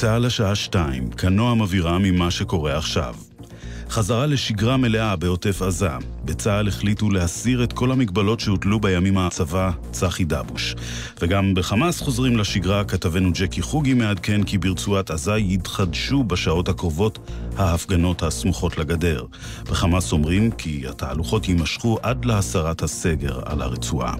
צה"ל השעה שתיים, כנועם אווירה ממה שקורה עכשיו. חזרה לשגרה מלאה בעוטף עזה. בצה"ל החליטו להסיר את כל המגבלות שהוטלו בימים הצבא צחי דבוש. וגם בחמאס חוזרים לשגרה, כתבנו ג'קי חוגי מעדכן כי ברצועת עזה יתחדשו בשעות הקרובות ההפגנות הסמוכות לגדר. בחמאס אומרים כי התהלוכות יימשכו עד להסרת הסגר על הרצועה.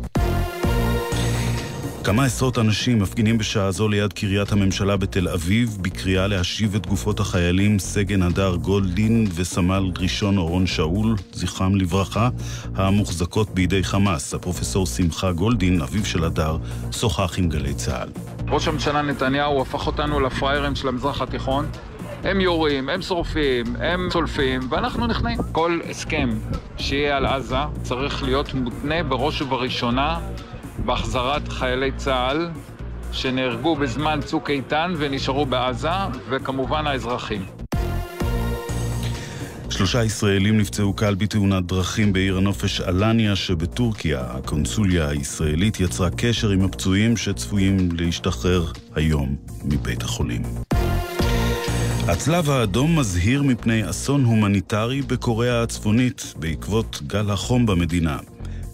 כמה עשרות אנשים מפגינים בשעה זו ליד קריית הממשלה בתל אביב בקריאה להשיב את גופות החיילים סגן הדר גולדין וסמל ראשון אורון שאול, זכרם לברכה, המוחזקות בידי חמאס. הפרופסור שמחה גולדין, אביו של הדר, שוחח עם גלי צה"ל. ראש הממשלה נתניהו הפך אותנו לפראיירים של המזרח התיכון. הם יורים, הם שורפים, הם צולפים, ואנחנו נכנעים. כל הסכם שיהיה על עזה צריך להיות מותנה בראש ובראשונה בהחזרת חיילי צה"ל שנהרגו בזמן צוק איתן ונשארו בעזה, וכמובן האזרחים. שלושה ישראלים נפצעו קל בתאונת דרכים בעיר הנופש אלניה שבטורקיה. הקונסוליה הישראלית יצרה קשר עם הפצועים שצפויים להשתחרר היום מבית החולים. הצלב האדום מזהיר מפני אסון הומניטרי בקוריאה הצפונית בעקבות גל החום במדינה.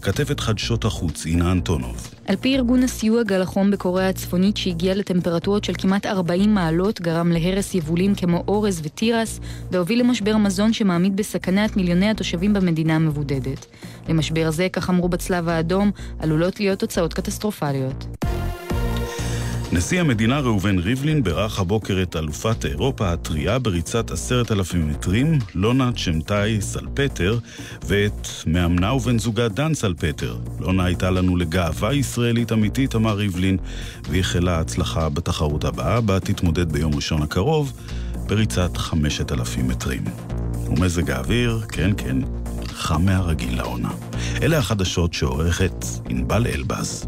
כתבת חדשות החוץ, אינה אנטונוב. על פי ארגון הסיוע גל החום בקוריאה הצפונית שהגיע לטמפרטורות של כמעט 40 מעלות, גרם להרס יבולים כמו אורז ותירס, והוביל למשבר מזון שמעמיד בסכנה את מיליוני התושבים במדינה המבודדת. למשבר זה, כך אמרו בצלב האדום, עלולות להיות תוצאות קטסטרופליות. נשיא המדינה ראובן ריבלין בירך הבוקר את אלופת אירופה הטריה בריצת עשרת אלפים מטרים, לונה צ'מטאי סלפטר, ואת מאמנה ובן זוגה דן סלפטר. לונה הייתה לנו לגאווה ישראלית אמיתית, אמר ריבלין, ואיחלה הצלחה בתחרות הבאה, בה תתמודד ביום ראשון הקרוב בריצת חמשת אלפים מטרים. ומזג האוויר, כן כן, חם מהרגיל לעונה. אלה החדשות שעורכת ענבל אלבז.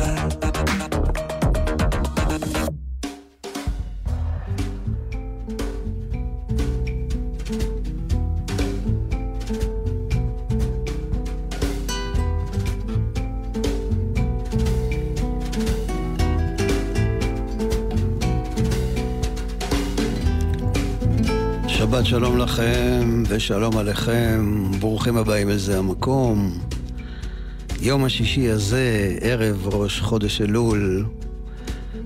שלום לכם ושלום עליכם, ברוכים הבאים לזה המקום. יום השישי הזה, ערב ראש חודש אלול,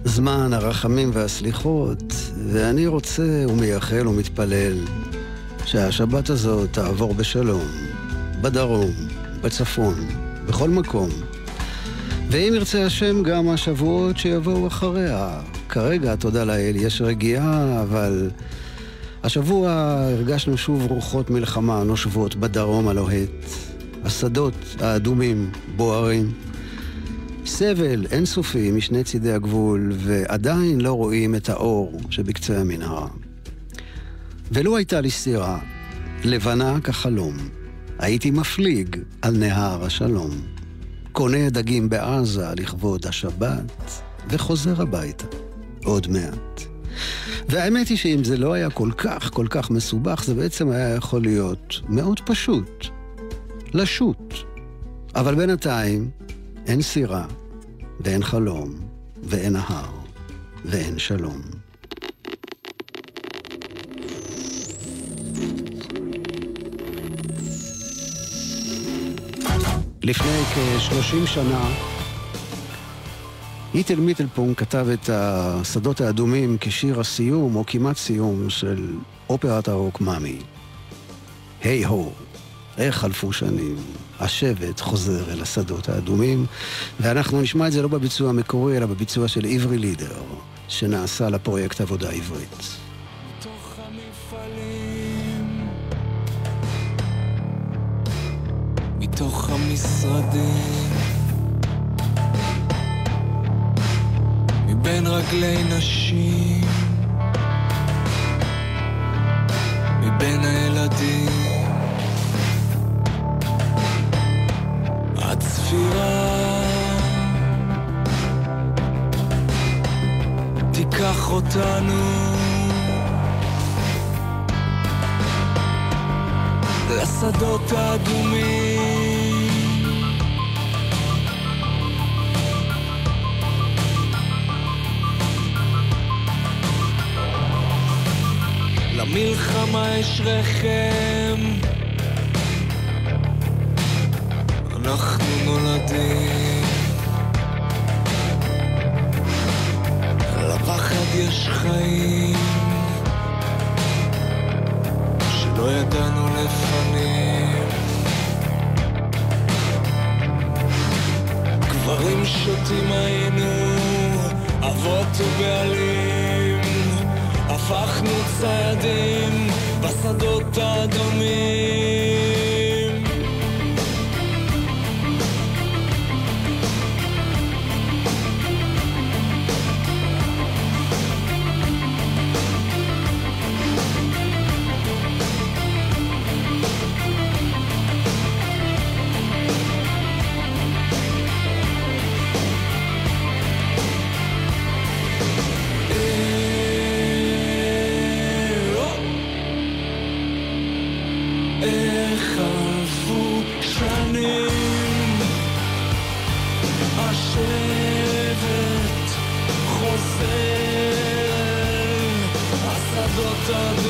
זמן הרחמים והסליחות, ואני רוצה ומייחל ומתפלל שהשבת הזאת תעבור בשלום, בדרום, בצפון, בכל מקום. ואם ירצה השם גם השבועות שיבואו אחריה. כרגע, תודה לאל, יש רגיעה, אבל... השבוע הרגשנו שוב רוחות מלחמה נושבות בדרום הלוהט. השדות האדומים בוערים. סבל אינסופי משני צידי הגבול, ועדיין לא רואים את האור שבקצה המנהרה. ולו הייתה לי סירה, לבנה כחלום, הייתי מפליג על נהר השלום. קונה דגים בעזה לכבוד השבת, וחוזר הביתה עוד מעט. והאמת היא שאם זה לא היה כל כך כל כך מסובך, זה בעצם היה יכול להיות מאוד פשוט. לשוט. אבל בינתיים אין סירה, ואין חלום, ואין נהר, ואין שלום. לפני כ-30 שנה איטל מיטלפונג כתב את השדות האדומים כשיר הסיום, או כמעט סיום, של אופרת הרוק מאמי. היי הו, איך חלפו שנים, השבט חוזר אל השדות האדומים, ואנחנו נשמע את זה לא בביצוע המקורי, אלא בביצוע של עברי לידר, שנעשה לפרויקט עבודה עברית. מתוך המשרדים מבין רגלי נשים, מבין הילדים. הצפירה. תיקח אותנו. לשדות האדומים. למלחמה יש רחם. אנחנו נולדים. לפחד יש חיים. שלא ידענו לפנים גברים שוטים היינו, אבות ובעלים הפכנו ציידים בשדות האדומים of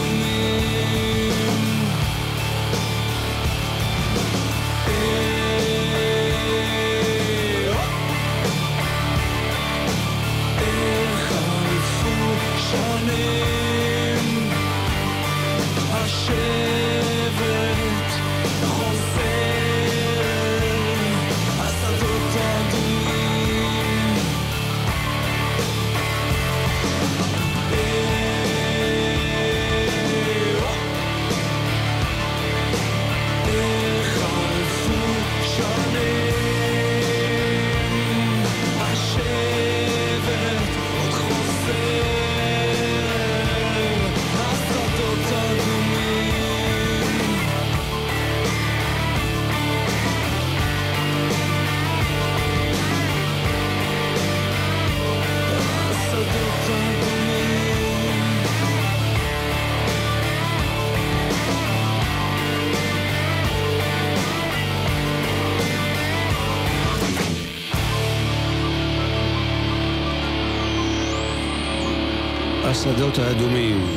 השדות האדומים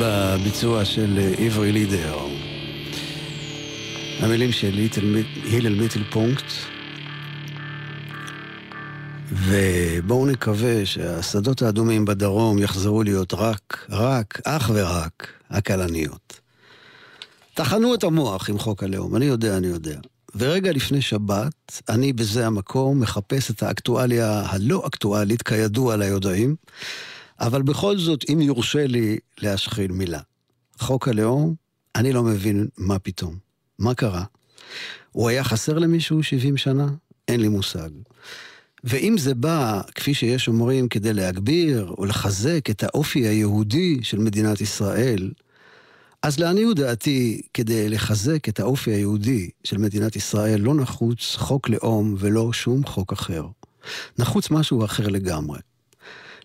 בביצוע של עברי לידר. המילים של הלל מיטל פונקט. ובואו נקווה שהשדות האדומים בדרום יחזרו להיות רק, רק, אך ורק, הכלניות. טחנו את המוח עם חוק הלאום, אני יודע, אני יודע. ורגע לפני שבת, אני בזה המקום מחפש את האקטואליה הלא אקטואלית, כידוע ליודעים, אבל בכל זאת, אם יורשה לי להשחיל מילה. חוק הלאום, אני לא מבין מה פתאום. מה קרה? הוא היה חסר למישהו 70 שנה? אין לי מושג. ואם זה בא, כפי שיש אומרים, כדי להגביר או לחזק את האופי היהודי של מדינת ישראל, אז לעניות דעתי, כדי לחזק את האופי היהודי של מדינת ישראל, לא נחוץ חוק לאום ולא שום חוק אחר. נחוץ משהו אחר לגמרי.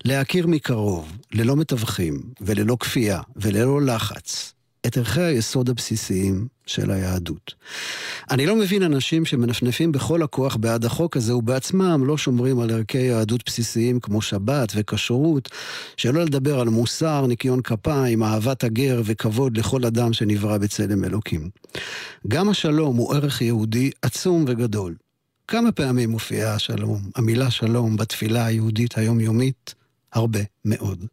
להכיר מקרוב, ללא מתווכים וללא כפייה וללא לחץ, את ערכי היסוד הבסיסיים של היהדות. אני לא מבין אנשים שמנפנפים בכל הכוח בעד החוק הזה ובעצמם לא שומרים על ערכי יהדות בסיסיים כמו שבת וכשרות, שלא לדבר על מוסר, ניקיון כפיים, אהבת הגר וכבוד לכל אדם שנברא בצלם אלוקים. גם השלום הוא ערך יהודי עצום וגדול. כמה פעמים מופיעה השלום, המילה שלום, בתפילה היהודית היומיומית? הרבה מאוד.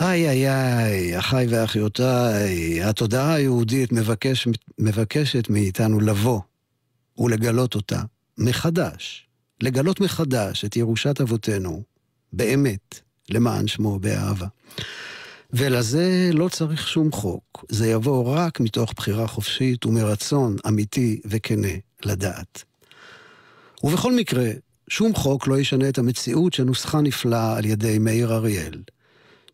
איי איי איי, אחיי ואחיותיי, התודעה היהודית מבקש, מבקשת מאיתנו לבוא ולגלות אותה מחדש, לגלות מחדש את ירושת אבותינו, באמת, למען שמו באהבה. ולזה לא צריך שום חוק, זה יבוא רק מתוך בחירה חופשית ומרצון אמיתי וכנה לדעת. ובכל מקרה, שום חוק לא ישנה את המציאות שנוסחה נפלאה על ידי מאיר אריאל.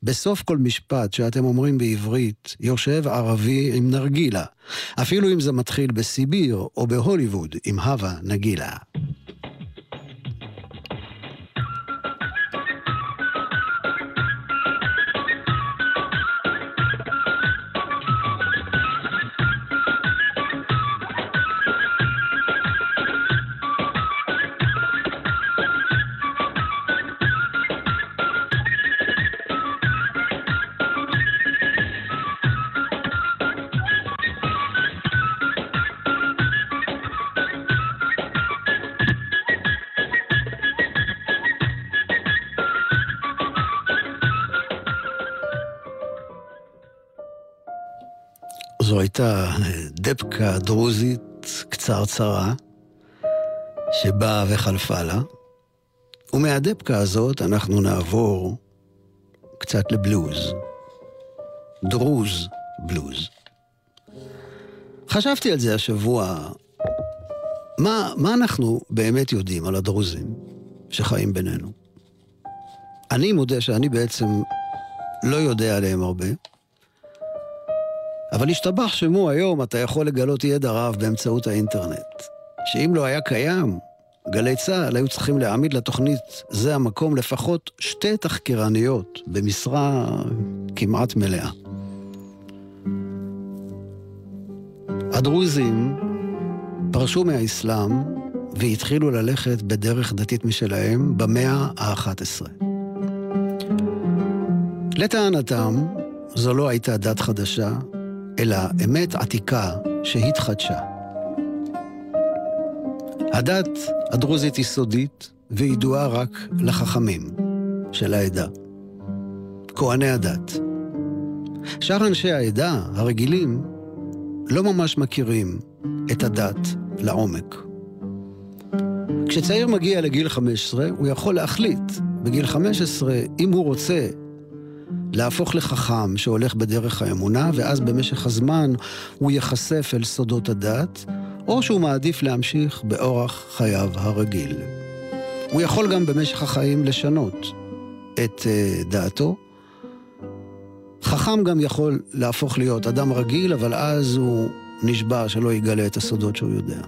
בסוף כל משפט שאתם אומרים בעברית, יושב ערבי עם נרגילה, אפילו אם זה מתחיל בסיביר או בהוליווד עם הווה נגילה. זו הייתה דבקה דרוזית קצרצרה, שבאה וחלפה לה. ומהדבקה הזאת אנחנו נעבור קצת לבלוז. דרוז בלוז. חשבתי על זה השבוע. מה, מה אנחנו באמת יודעים על הדרוזים שחיים בינינו? אני מודה שאני בעצם לא יודע עליהם הרבה, אבל השתבח שמו היום אתה יכול לגלות ידע רב באמצעות האינטרנט. שאם לא היה קיים, גלי צה"ל היו צריכים להעמיד לתוכנית זה המקום לפחות שתי תחקירניות במשרה כמעט מלאה. הדרוזים פרשו מהאסלאם והתחילו ללכת בדרך דתית משלהם במאה ה-11. לטענתם, זו לא הייתה דת חדשה, אלא אמת עתיקה שהתחדשה. הדת הדרוזית היא סודית וידועה רק לחכמים של העדה, כהני הדת. שאר אנשי העדה, הרגילים, לא ממש מכירים את הדת לעומק. כשצעיר מגיע לגיל 15, הוא יכול להחליט בגיל 15 אם הוא רוצה להפוך לחכם שהולך בדרך האמונה, ואז במשך הזמן הוא ייחשף אל סודות הדת, או שהוא מעדיף להמשיך באורח חייו הרגיל. הוא יכול גם במשך החיים לשנות את uh, דעתו. חכם גם יכול להפוך להיות אדם רגיל, אבל אז הוא נשבע שלא יגלה את הסודות שהוא יודע.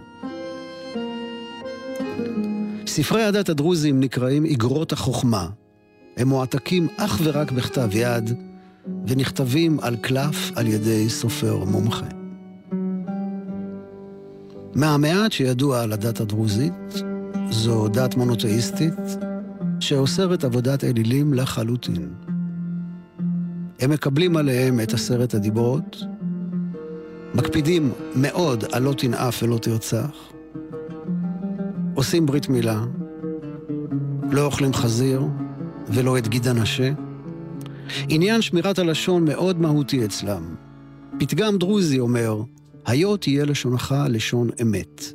ספרי הדת הדרוזים נקראים איגרות החוכמה, הם מועתקים אך ורק בכתב יד, ונכתבים על קלף על ידי סופר מומחה. מהמעט שידוע על הדת הדרוזית, זו דת מונותאיסטית שאוסרת עבודת אלילים לחלוטין. הם מקבלים עליהם את עשרת הדיברות, מקפידים מאוד על לא תנאף ולא תרצח, עושים ברית מילה, לא אוכלים חזיר, ולא את גיד הנשה? עניין שמירת הלשון מאוד מהותי אצלם. פתגם דרוזי אומר, היו תהיה לשונך לשון אמת.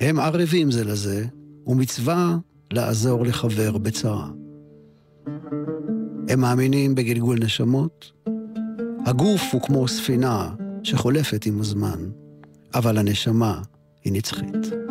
הם ערבים זה לזה, ומצווה לעזור לחבר בצרה. הם מאמינים בגלגול נשמות. הגוף הוא כמו ספינה שחולפת עם הזמן, אבל הנשמה היא נצחית.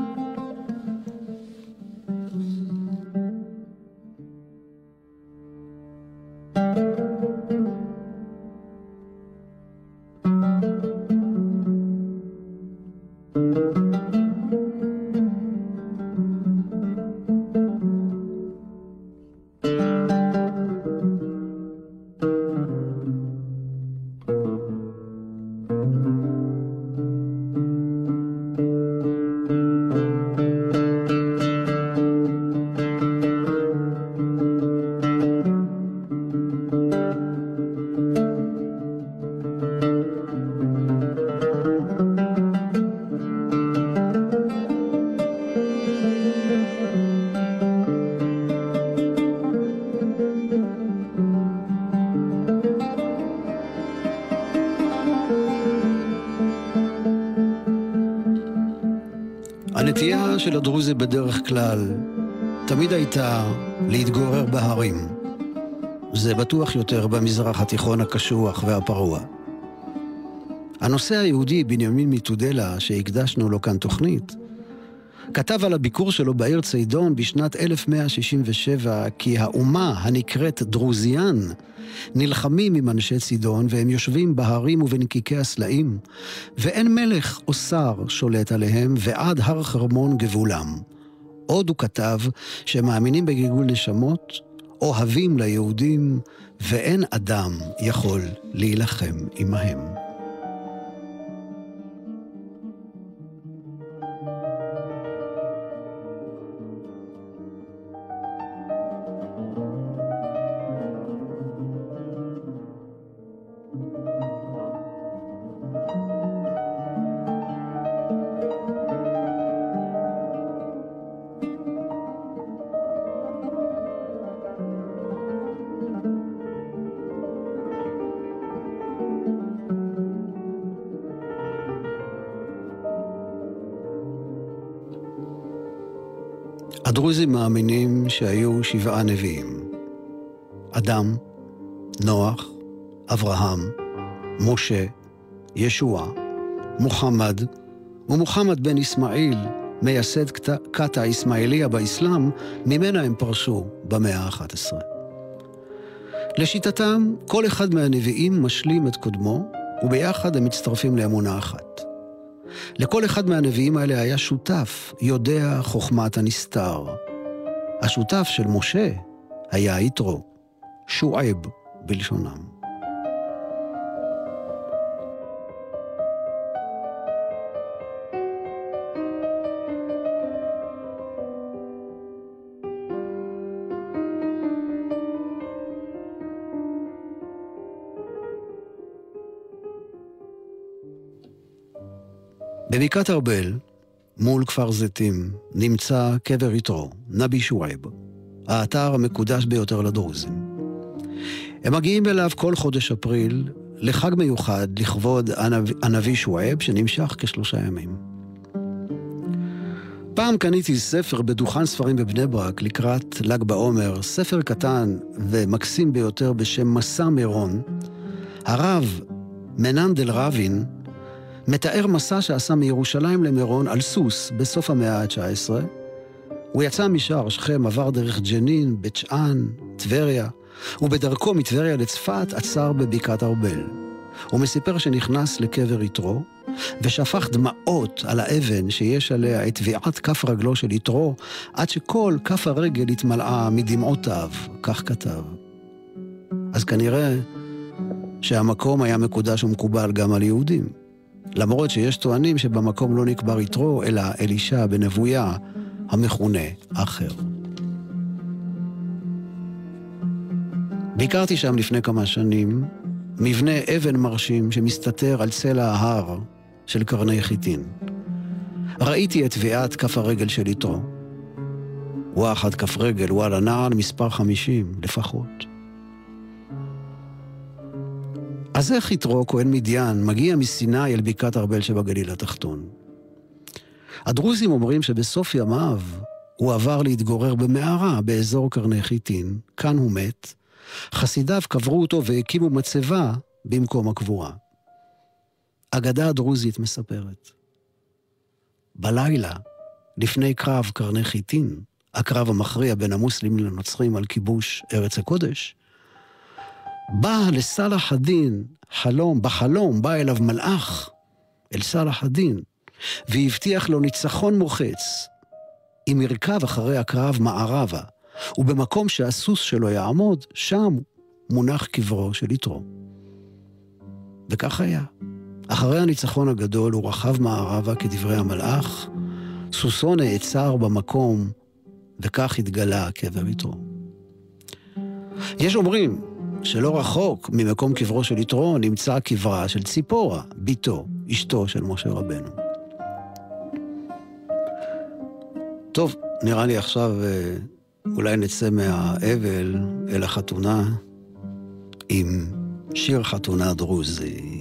בטוח יותר במזרח התיכון הקשוח והפרוע. הנושא היהודי, בנימין מתודלה, שהקדשנו לו כאן תוכנית, כתב על הביקור שלו בעיר צידון בשנת 1167 כי האומה הנקראת דרוזיאן נלחמים עם אנשי צידון והם יושבים בהרים ובנקיקי הסלעים ואין מלך או שר שולט עליהם ועד הר חרמון גבולם. עוד הוא כתב שהם מאמינים בגלגול נשמות, אוהבים ליהודים ואין אדם יכול להילחם עמהם. שהיו שבעה נביאים. אדם, נוח, אברהם, משה, ישוע, מוחמד, ומוחמד בן אסמאעיל, מייסד כת האסמאעיליה באסלאם, ממנה הם פרשו במאה ה-11. לשיטתם, כל אחד מהנביאים משלים את קודמו, וביחד הם מצטרפים לאמונה אחת. לכל אחד מהנביאים האלה היה שותף, יודע חוכמת הנסתר. השותף של משה היה יתרו, שועב בלשונם. בבקעת ארבל, מול כפר זיתים, נמצא קבר יתרו, נבי שועייב, האתר המקודש ביותר לדרוזים. הם מגיעים אליו כל חודש אפריל לחג מיוחד לכבוד הנביא שועייב, שנמשך כשלושה ימים. פעם קניתי ספר בדוכן ספרים בבני ברק לקראת ל"ג בעומר, ספר קטן ומקסים ביותר בשם מסע מירון. הרב מננדל רבין מתאר מסע שעשה מירושלים למירון על סוס בסוף המאה ה-19. הוא יצא משער שכם, עבר דרך ג'נין, בית שאן, טבריה, ובדרכו מטבריה לצפת עצר בבקעת ארבל. הוא מסיפר שנכנס לקבר יתרו, ושפך דמעות על האבן שיש עליה את טביעת כף רגלו של יתרו, עד שכל כף הרגל התמלאה מדמעותיו, כך כתב. אז כנראה שהמקום היה מקודש ומקובל גם על יהודים. למרות שיש טוענים שבמקום לא נקבר יתרו, אלא אלישע בן אבויה, המכונה אחר. ביקרתי שם לפני כמה שנים, מבנה אבן מרשים שמסתתר על צלע ההר של קרני חיטין. ראיתי את טביעת כף הרגל של יתרו. וואחד כף רגל, וואלה נעל מספר חמישים לפחות. אז איך יתרו, כהן מדיין, מגיע מסיני אל בקעת ארבל שבגליל התחתון? הדרוזים אומרים שבסוף ימיו הוא עבר להתגורר במערה באזור קרני חיטין, כאן הוא מת. חסידיו קברו אותו והקימו מצבה במקום הקבורה. אגדה הדרוזית מספרת. בלילה, לפני קרב קרני חיטין, הקרב המכריע בין המוסלמים לנוצרים על כיבוש ארץ הקודש, בא לסלאח א-דין חלום, בחלום בא אליו מלאך, אל סלאח א-דין, והבטיח לו ניצחון מוחץ, אם ירכב אחרי הקרב מערבה, ובמקום שהסוס שלו יעמוד, שם מונח קברו של יתרו. וכך היה. אחרי הניצחון הגדול הוא רכב מערבה כדברי המלאך, סוסו נעצר במקום, וכך התגלה קבר יתרו. יש אומרים שלא רחוק ממקום קברו של יתרו נמצא קברה של ציפורה, בתו, אשתו של משה רבנו. טוב, נראה לי עכשיו אה, אולי נצא מהאבל אל החתונה עם שיר חתונה דרוזי.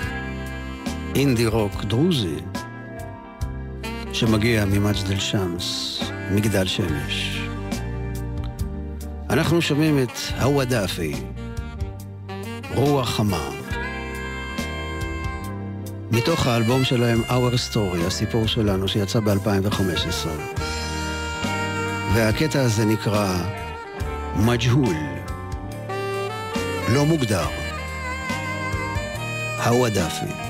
אינדי רוק דרוזי שמגיע ממג'דל שמס, מגדל שמש. אנחנו שומעים את הוואדאפי, רוח חמה. מתוך האלבום שלהם Our Story, הסיפור שלנו שיצא ב-2015. והקטע הזה נקרא מג'הול. לא מוגדר. הוואדאפי.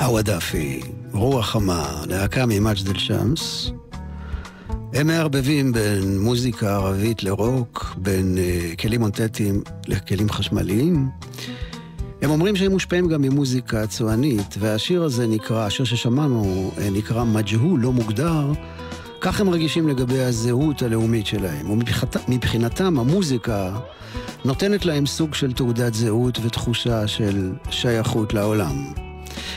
הוודאפי, רוח חמה, להקה ממג'ד אל-שמס. הם מערבבים בין מוזיקה ערבית לרוק, בין uh, כלים אונטטיים לכלים חשמליים. הם אומרים שהם מושפעים גם ממוזיקה צוענית, והשיר הזה נקרא, השיר ששמענו, אה, נקרא מג'הול, לא מוגדר. כך הם רגישים לגבי הזהות הלאומית שלהם, ומבחינתם המוזיקה נותנת להם סוג של תעודת זהות ותחושה של שייכות לעולם.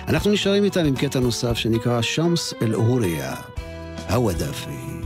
אנחנו נשארים איתם עם קטע נוסף שנקרא שמס אל-אוריה, הוודאפי.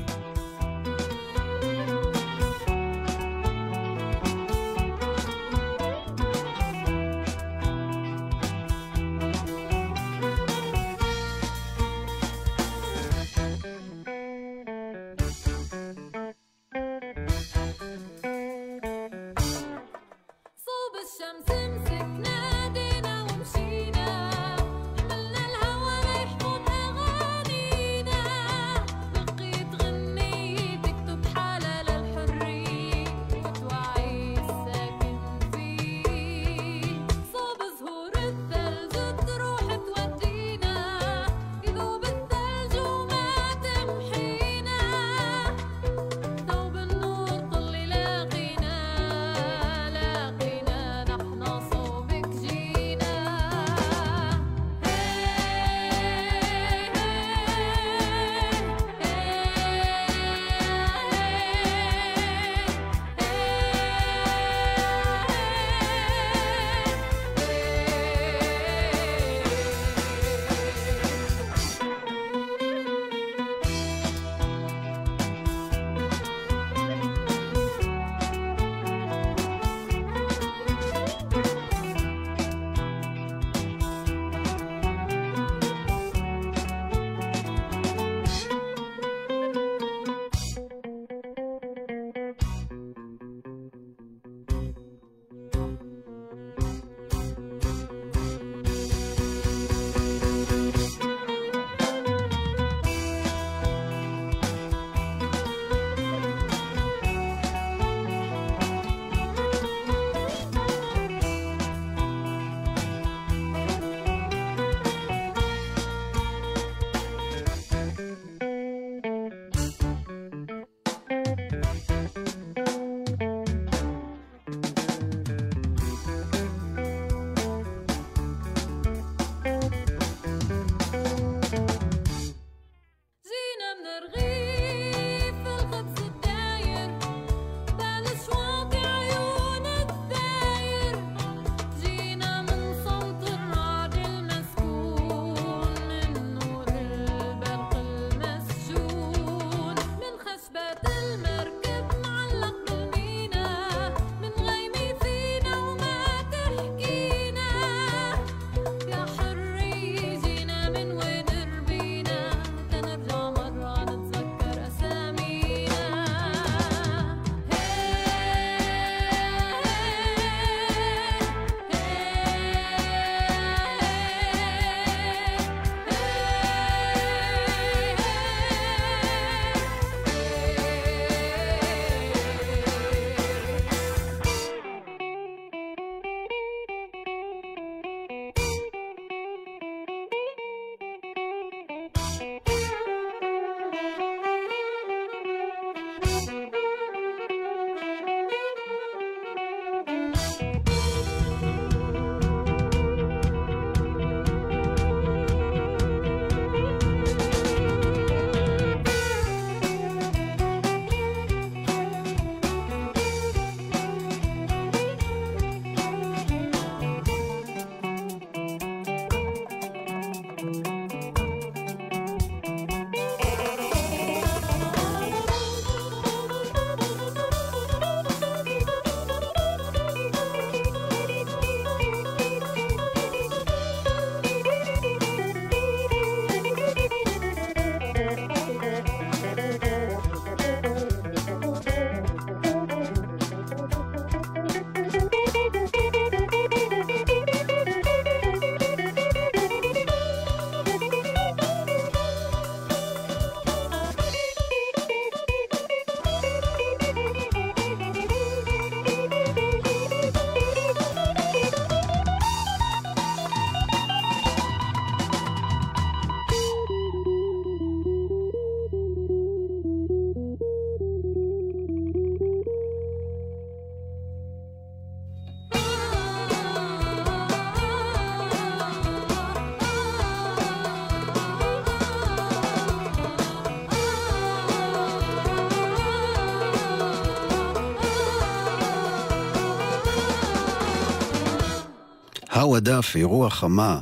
הווא דאפי, רוח חמה.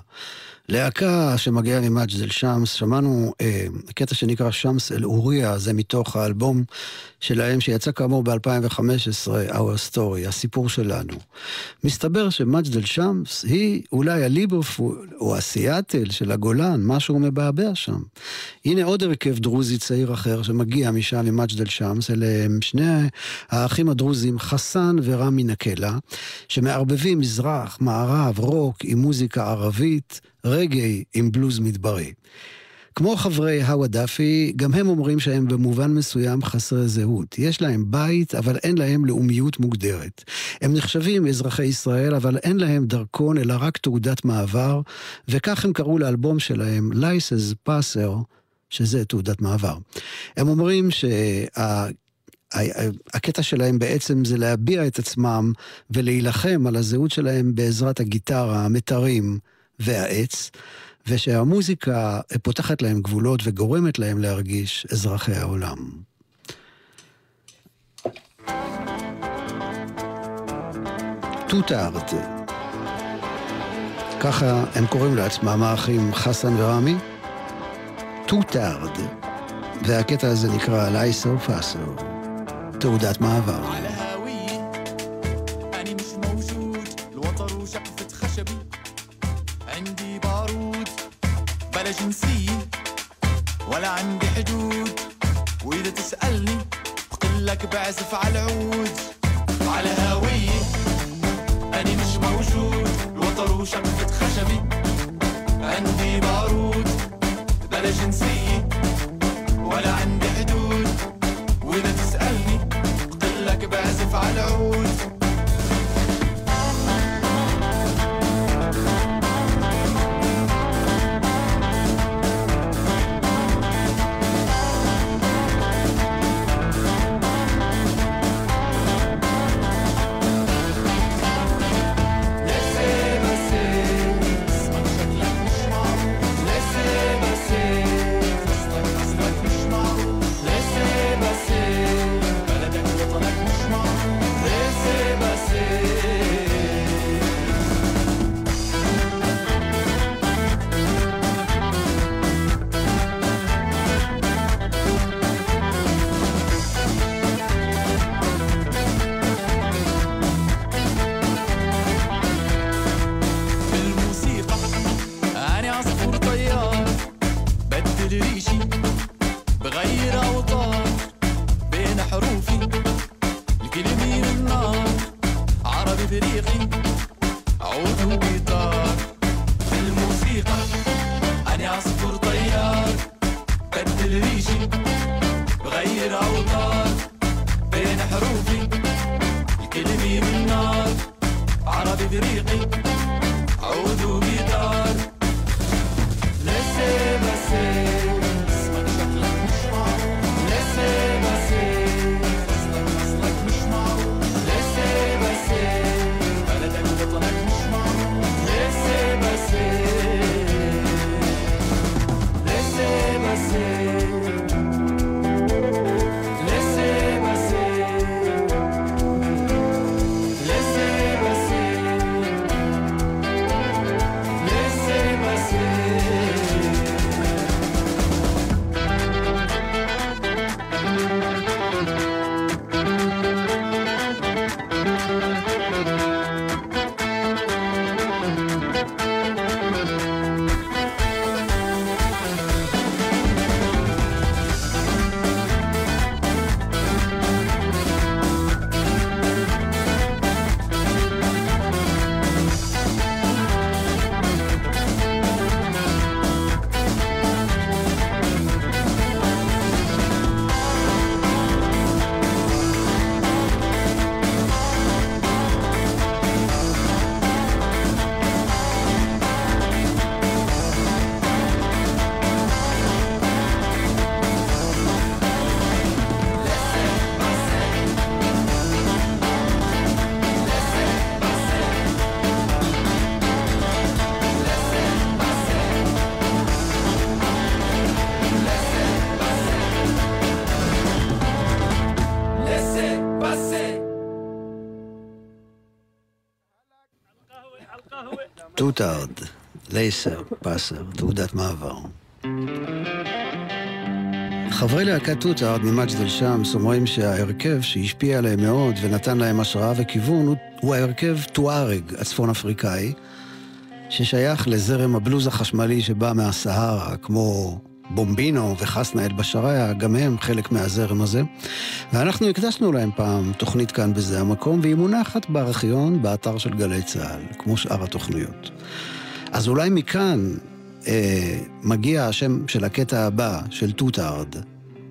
להקה שמגיעה ממג'ד אל-שמס, שמענו אה, קטע שנקרא שמס אל-אוריה, זה מתוך האלבום שלהם שיצא כאמור ב-2015, Our Story, הסיפור שלנו. מסתבר שמג'ד אל-שמס היא אולי הליברפול או הסיאטל של הגולן, משהו מבעבע שם. הנה עוד הרכב דרוזי צעיר אחר שמגיע משם ממג'ד אל-שמס, אלה הם שני האחים הדרוזים, חסן ורמי נקלה, שמערבבים מזרח, מערב, רוק עם מוזיקה ערבית. רגעי עם בלוז מדברי. כמו חברי הווא דאפי, גם הם אומרים שהם במובן מסוים חסרי זהות. יש להם בית, אבל אין להם לאומיות מוגדרת. הם נחשבים אזרחי ישראל, אבל אין להם דרכון, אלא רק תעודת מעבר, וכך הם קראו לאלבום שלהם License Passer, שזה תעודת מעבר. הם אומרים שה... הקטע שלהם בעצם זה להביע את עצמם ולהילחם על הזהות שלהם בעזרת הגיטרה, המתרים, והעץ, ושהמוזיקה פותחת להם גבולות וגורמת להם להרגיש אזרחי העולם. טוטארד. ככה הם קוראים לעצמם, האחים חסן ורמי. טוטארד. והקטע הזה נקרא לייסו פאסו, תעודת מעבר. لك بعزف على العود. على هوية أنا مش موجود. الوتر وشقفة خشبي عندي بارود بلا جنسية ولا عندي حدود. وإذا تسألني بقول لك بعزف على العود. טוטארד, laissez-passer, תעודת מעבר. חברי להקת טוטארד ממג'דל שמס אומרים שההרכב שהשפיע עליהם מאוד ונתן להם השראה וכיוון הוא ההרכב טוארג הצפון אפריקאי, ששייך לזרם הבלוז החשמלי שבא מהסהרה, כמו בומבינו וחסנה אל בשריה, גם הם חלק מהזרם הזה. ואנחנו הקדשנו להם פעם תוכנית כאן בזה המקום, והיא מונחת בארכיון באתר של גלי צה"ל, כמו שאר התוכניות. אז אולי מכאן אה, מגיע השם של הקטע הבא, של טוטארד,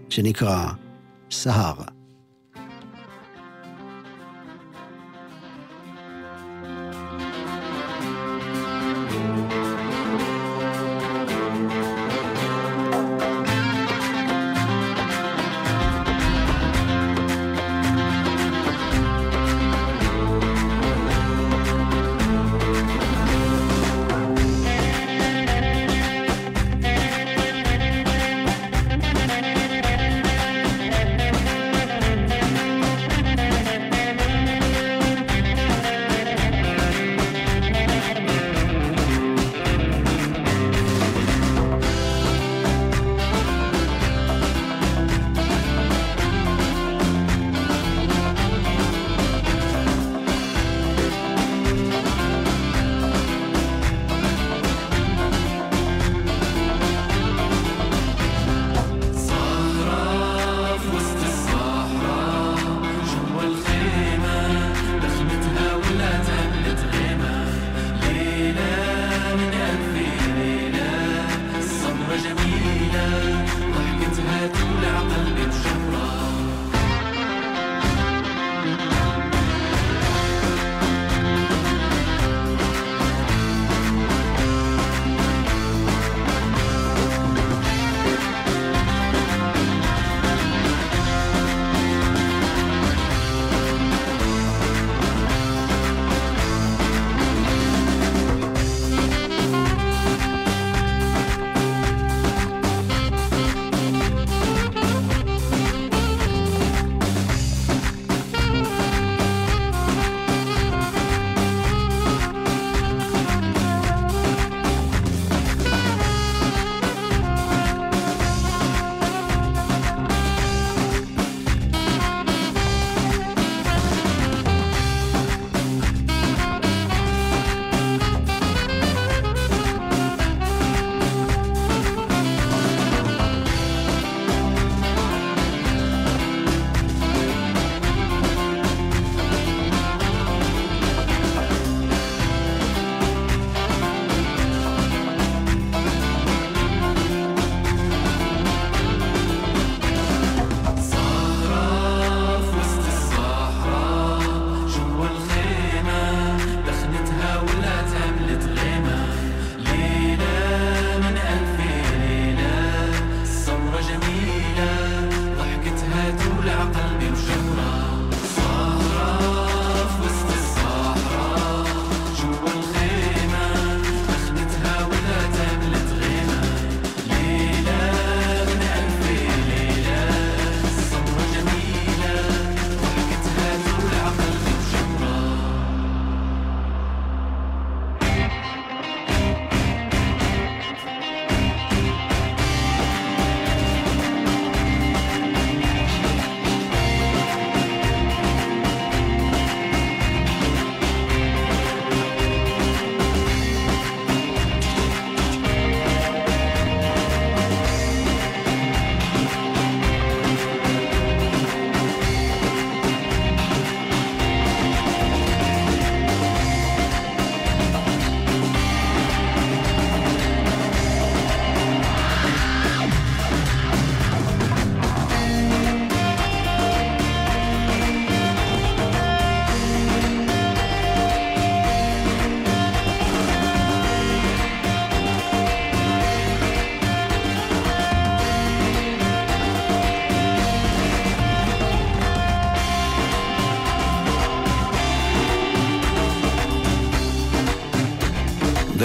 שנקרא סהרה.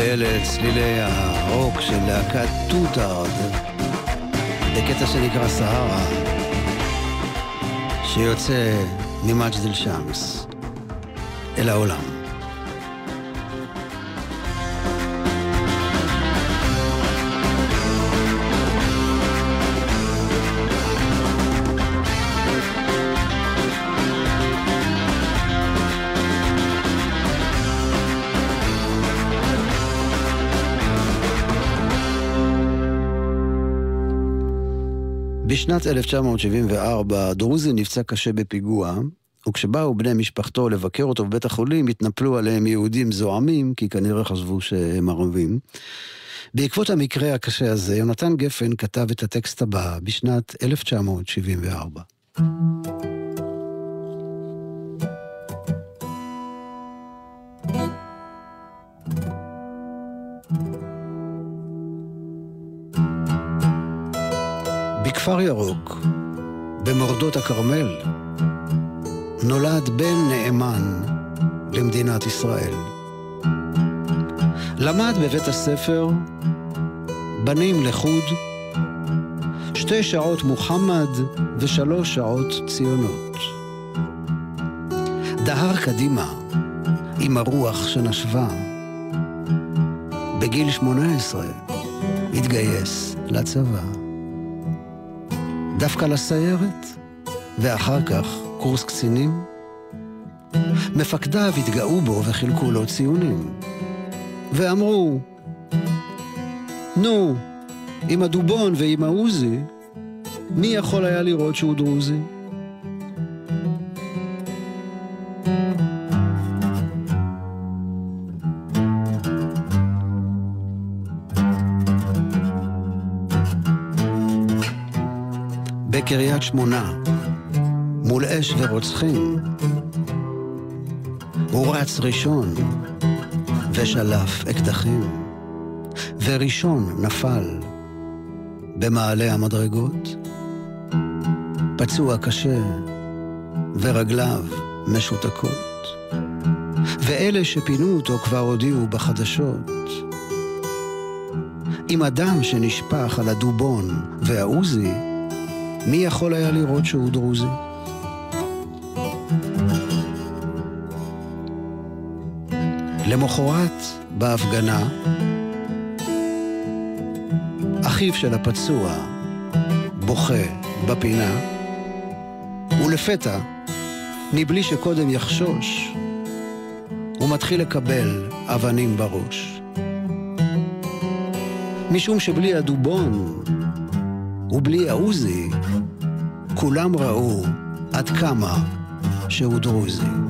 אלה צלילי הרוק של להקת טוטארד, בקטע שנקרא סהרה, שיוצא ממג'דל שמס אל העולם. בשנת 1974 דרוזי נפצע קשה בפיגוע, וכשבאו בני משפחתו לבקר אותו בבית החולים, התנפלו עליהם יהודים זועמים, כי כנראה חשבו שהם ערבים. בעקבות המקרה הקשה הזה, יונתן גפן כתב את הטקסט הבא בשנת 1974. בכפר ירוק, במורדות הכרמל, נולד בן נאמן למדינת ישראל. למד בבית הספר בנים לחוד, שתי שעות מוחמד ושלוש שעות ציונות. דהר קדימה עם הרוח שנשבה. בגיל שמונה עשרה התגייס לצבא. דווקא לסיירת, ואחר כך קורס קצינים. מפקדיו התגאו בו וחילקו לו ציונים. ואמרו, נו, עם הדובון ועם העוזי, מי יכול היה לראות שהוא דרוזי? בקריית שמונה, מול אש ורוצחים, הוא רץ ראשון ושלף אקדחים. וראשון נפל במעלה המדרגות, פצוע קשה ורגליו משותקות, ואלה שפינו אותו כבר הודיעו בחדשות. עם הדם שנשפך על הדובון והעוזי, מי יכול היה לראות שהוא דרוזי? למחרת, בהפגנה, אחיו של הפצוע בוכה בפינה, ולפתע, מבלי שקודם יחשוש, הוא מתחיל לקבל אבנים בראש. משום שבלי הדובון ובלי העוזי, כולם ראו עד כמה שהוא דרוזי.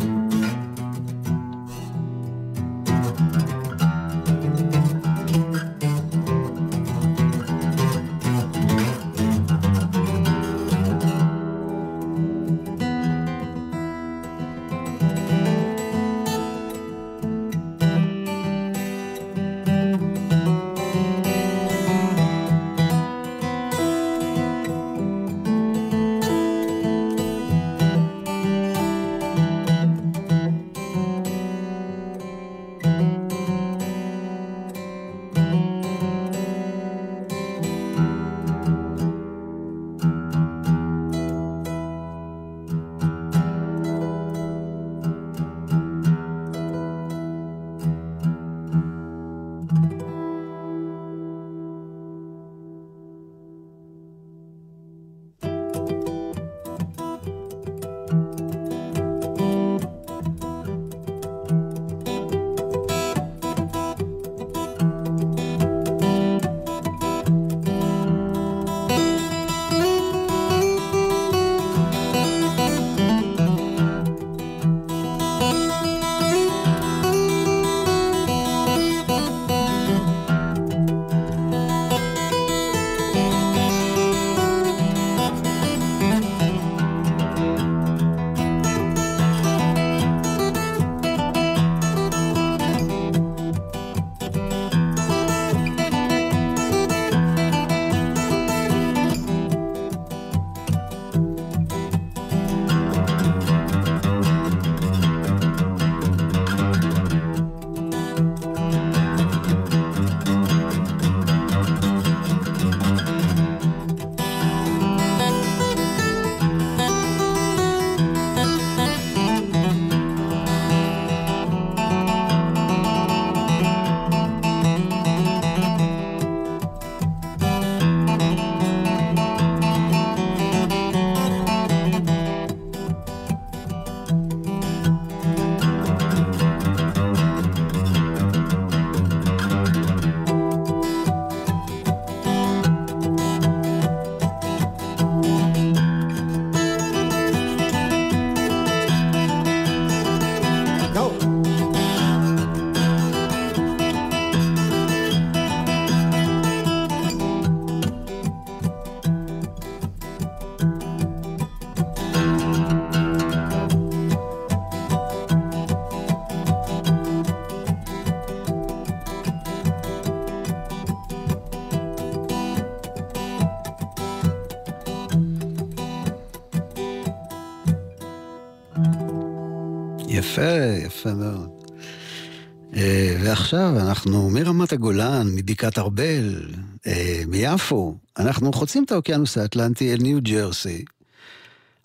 ועכשיו אנחנו מרמת הגולן, מבקעת ארבל, אה, מיפו, אנחנו חוצים את האוקיינוס האטלנטי אל ניו ג'רסי.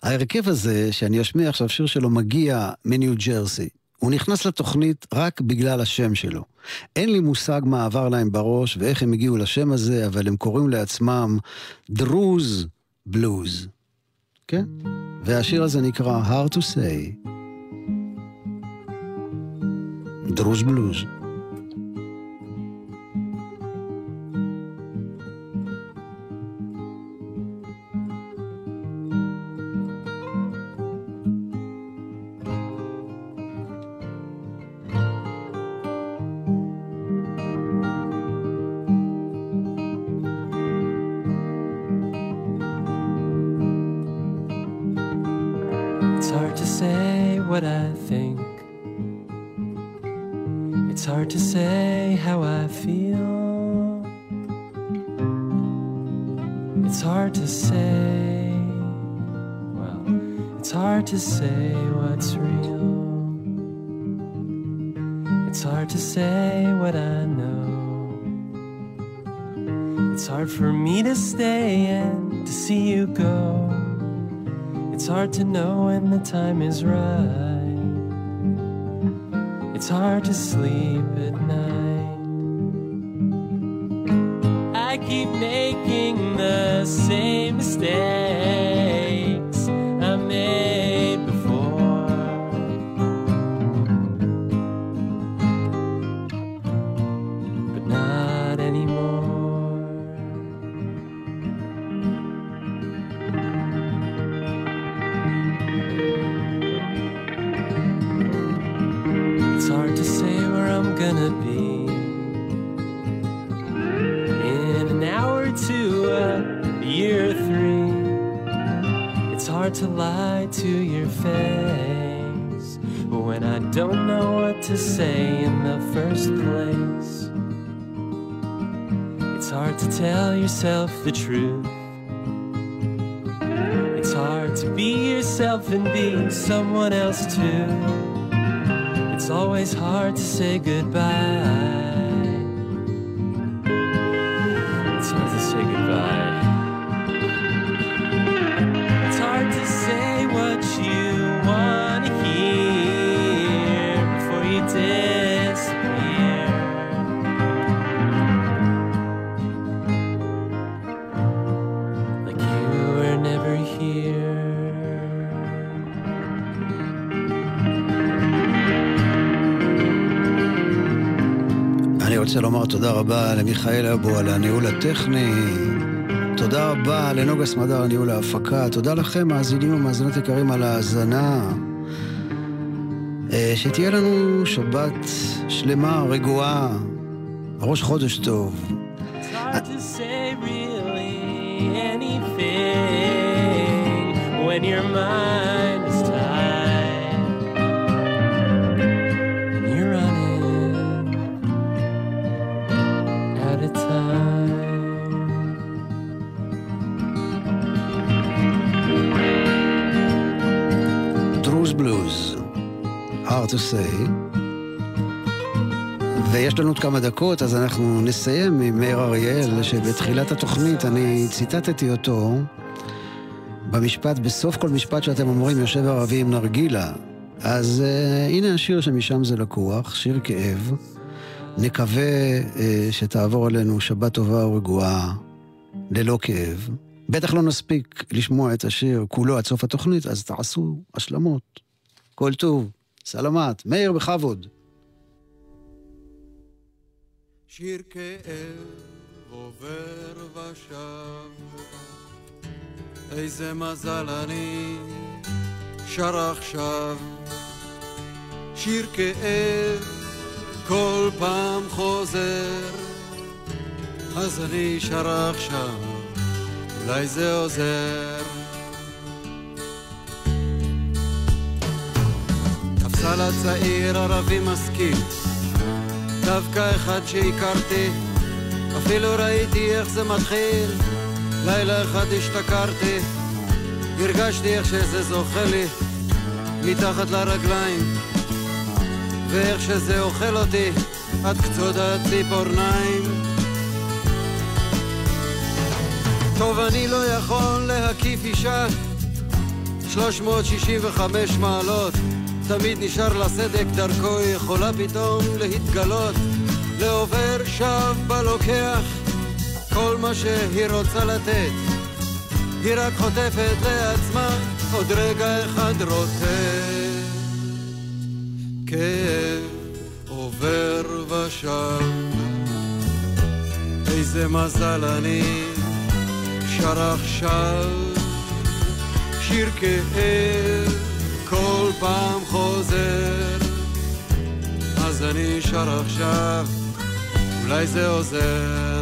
ההרכב הזה, שאני אשמיע עכשיו שיר שלו, מגיע מניו ג'רסי. הוא נכנס לתוכנית רק בגלל השם שלו. אין לי מושג מה עבר להם בראש ואיך הם הגיעו לשם הזה, אבל הם קוראים לעצמם דרוז בלוז. כן? והשיר הזה נקרא Hard to Say. דרוז בלוז. To say what's real. It's hard to say what I know. It's hard for me to stay and to see you go. It's hard to know when the time is right. It's hard to sleep at night. I keep making same mistakes the truth. It's hard to be yourself and be someone else too. It's always hard to say goodbye. רוצה לומר תודה רבה למיכאל אבו על הניהול הטכני. תודה רבה לנוגה סמדר על ניהול ההפקה. תודה לכם, מאזינים ומאזינות יקרים, על ההאזנה. אה, שתהיה לנו שבת שלמה, רגועה, ראש חודש טוב. when your mind hard to say. ויש לנו עוד כמה דקות, אז אנחנו נסיים עם מאיר אריאל, שבתחילת התוכנית אני ציטטתי אותו במשפט, בסוף כל משפט שאתם אומרים, יושב ערבי עם נרגילה. אז uh, הנה השיר שמשם זה לקוח, שיר כאב. נקווה uh, שתעבור עלינו שבת טובה ורגועה, ללא כאב. בטח לא נספיק לשמוע את השיר כולו עד סוף התוכנית, אז תעשו השלמות. כל טוב. סלמת, מאיר בכבוד. שיר כאב עובר ושב, איזה מזל אני שר עכשיו. שיר כאב כל פעם חוזר, אז אני שר עכשיו, אולי זה עוזר. סל הצעיר ערבי משכיל. דווקא אחד שהכרתי אפילו ראיתי איך זה מתחיל. לילה אחד השתכרתי הרגשתי איך שזה זוכה לי מתחת לרגליים. ואיך שזה אוכל אותי עד קצות הציפורניים. טוב, אני לא יכול להקיף אישה. 365 מעלות תמיד נשאר לה סדק דרכו יכולה פתאום להתגלות. לעובר שב בלוקח כל מה שהיא רוצה לתת. היא רק חוטפת לעצמה עוד רגע אחד רוטט כאב עובר ושב איזה מזל אני שר עכשיו שיר כאב כל פעם חוזר אז אני שר עכשיו אולי זה עוזר.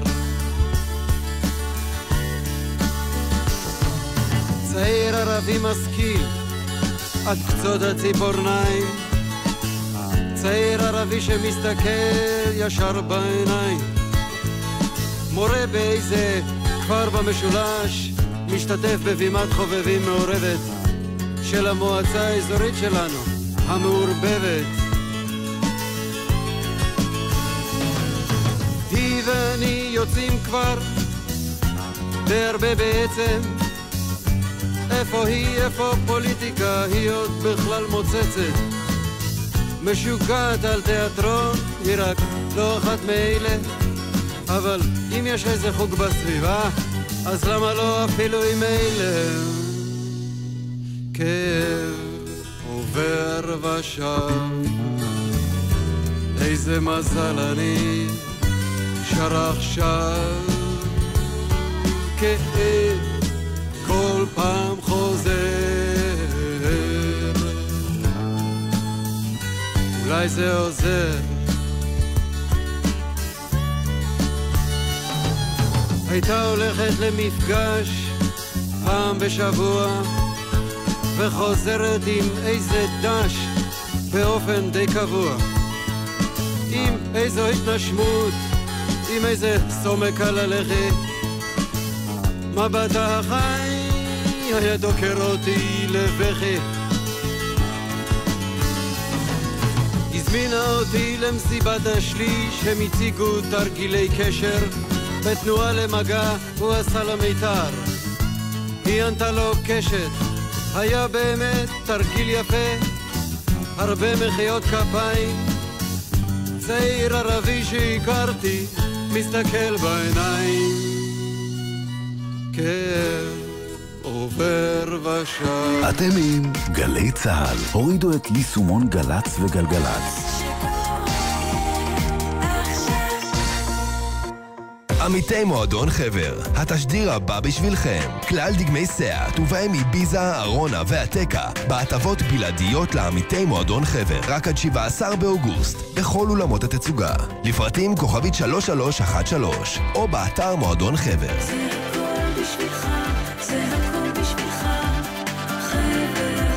צעיר ערבי משכיל עד קצות הציפורניים. צעיר ערבי שמסתכל ישר בעיניים. מורה באיזה כפר במשולש משתתף בבימת חובבים מעורבת של המועצה האזורית שלנו, המעורבבת. היא ואני יוצאים כבר די הרבה בעצם איפה היא, איפה פוליטיקה, היא עוד בכלל מוצצת משוגעת על תיאטרון, היא רק לא אחת מאלה אבל אם יש איזה חוג בסביבה, אז למה לא אפילו עם אלה? כאב עובר ושב, איזה מזל אני שר עכשיו. כאב כל פעם חוזר, אולי זה עוזר. הייתה הולכת למפגש פעם בשבוע וחוזרת עם איזה דש באופן די קבוע. עם איזו התנשמות, עם איזה סומק על הלכת מבטה החי היה דוקר אותי לבכי. הזמינה אותי למסיבת השליש, הם הציגו תרגילי קשר. בתנועה למגע הוא עשה לה מיתר. היא ענתה לו קשת, היה באמת תרגיל יפה, הרבה מחיאות כפיים. צעיר ערבי שהכרתי, מסתכל בעיניים. כאב עובר ושב. אתם עם גלי צה"ל. הורידו את יישומון גל"צ וגלגלצ. עמיתי מועדון חבר, התשדיר הבא בשבילכם. כלל דגמי סאט, ובהם איביזה, ארונה והטקה, בהטבות בלעדיות לעמיתי מועדון חבר, רק עד 17 באוגוסט, בכל אולמות התצוגה. לפרטים כוכבית 3313, או באתר מועדון חבר. זה הכל בשבילך, זה הכל בשבילך, חבר.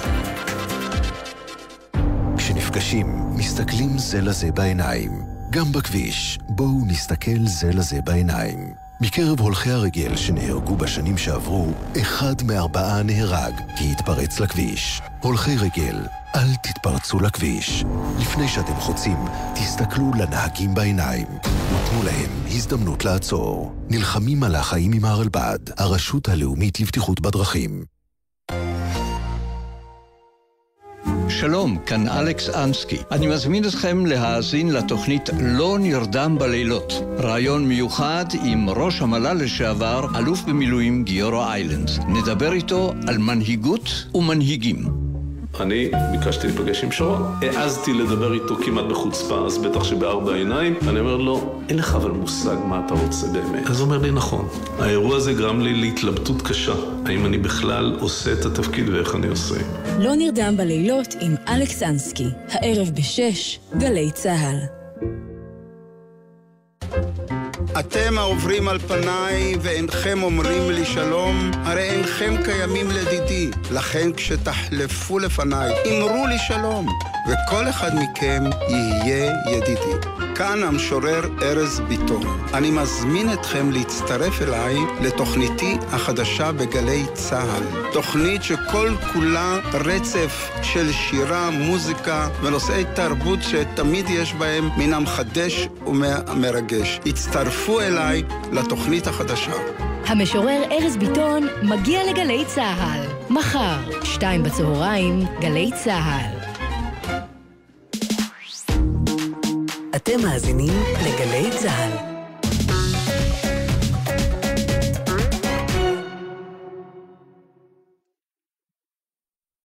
כשנפגשים, מסתכלים זה לזה בעיניים. גם בכביש, בואו נסתכל זה לזה בעיניים. מקרב הולכי הרגל שנהרגו בשנים שעברו, אחד מארבעה נהרג כי התפרץ לכביש. הולכי רגל, אל תתפרצו לכביש. לפני שאתם חוצים, תסתכלו לנהגים בעיניים ותנו להם הזדמנות לעצור. נלחמים על החיים עם הרלב"ד, הרשות הלאומית לבטיחות בדרכים. שלום, כאן אלכס אנסקי. אני מזמין אתכם להאזין לתוכנית לא נרדם בלילות. רעיון מיוחד עם ראש המל"ל לשעבר, אלוף במילואים גיורא איילנד. נדבר איתו על מנהיגות ומנהיגים. אני ביקשתי להיפגש עם שרון. העזתי לדבר איתו כמעט בחוצפה, אז בטח שבארבע עיניים. אני אומר לו, אין לך אבל מושג מה אתה רוצה באמת. אז הוא אומר לי, נכון. האירוע הזה גרם לי להתלבטות קשה. האם אני בכלל עושה את התפקיד ואיך אני עושה. לא נרדם בלילות עם אלכס אנסקי. הערב בשש, גלי צה"ל. אתם העוברים על פניי ואינכם אומרים לי שלום, הרי אינכם קיימים לדידי. לכן כשתחלפו לפניי, אמרו לי שלום, וכל אחד מכם יהיה ידידי. כאן המשורר ארז ביטון. אני מזמין אתכם להצטרף אליי לתוכניתי החדשה בגלי צה"ל. תוכנית שכל כולה רצף של שירה, מוזיקה ונושאי תרבות שתמיד יש בהם מן המחדש ומרגש. הצטרפו אליי לתוכנית החדשה. המשורר ארז ביטון מגיע לגלי צה"ל. מחר, שתיים בצהריים, גלי צה"ל. אתם מאזינים לגלי צה"ל.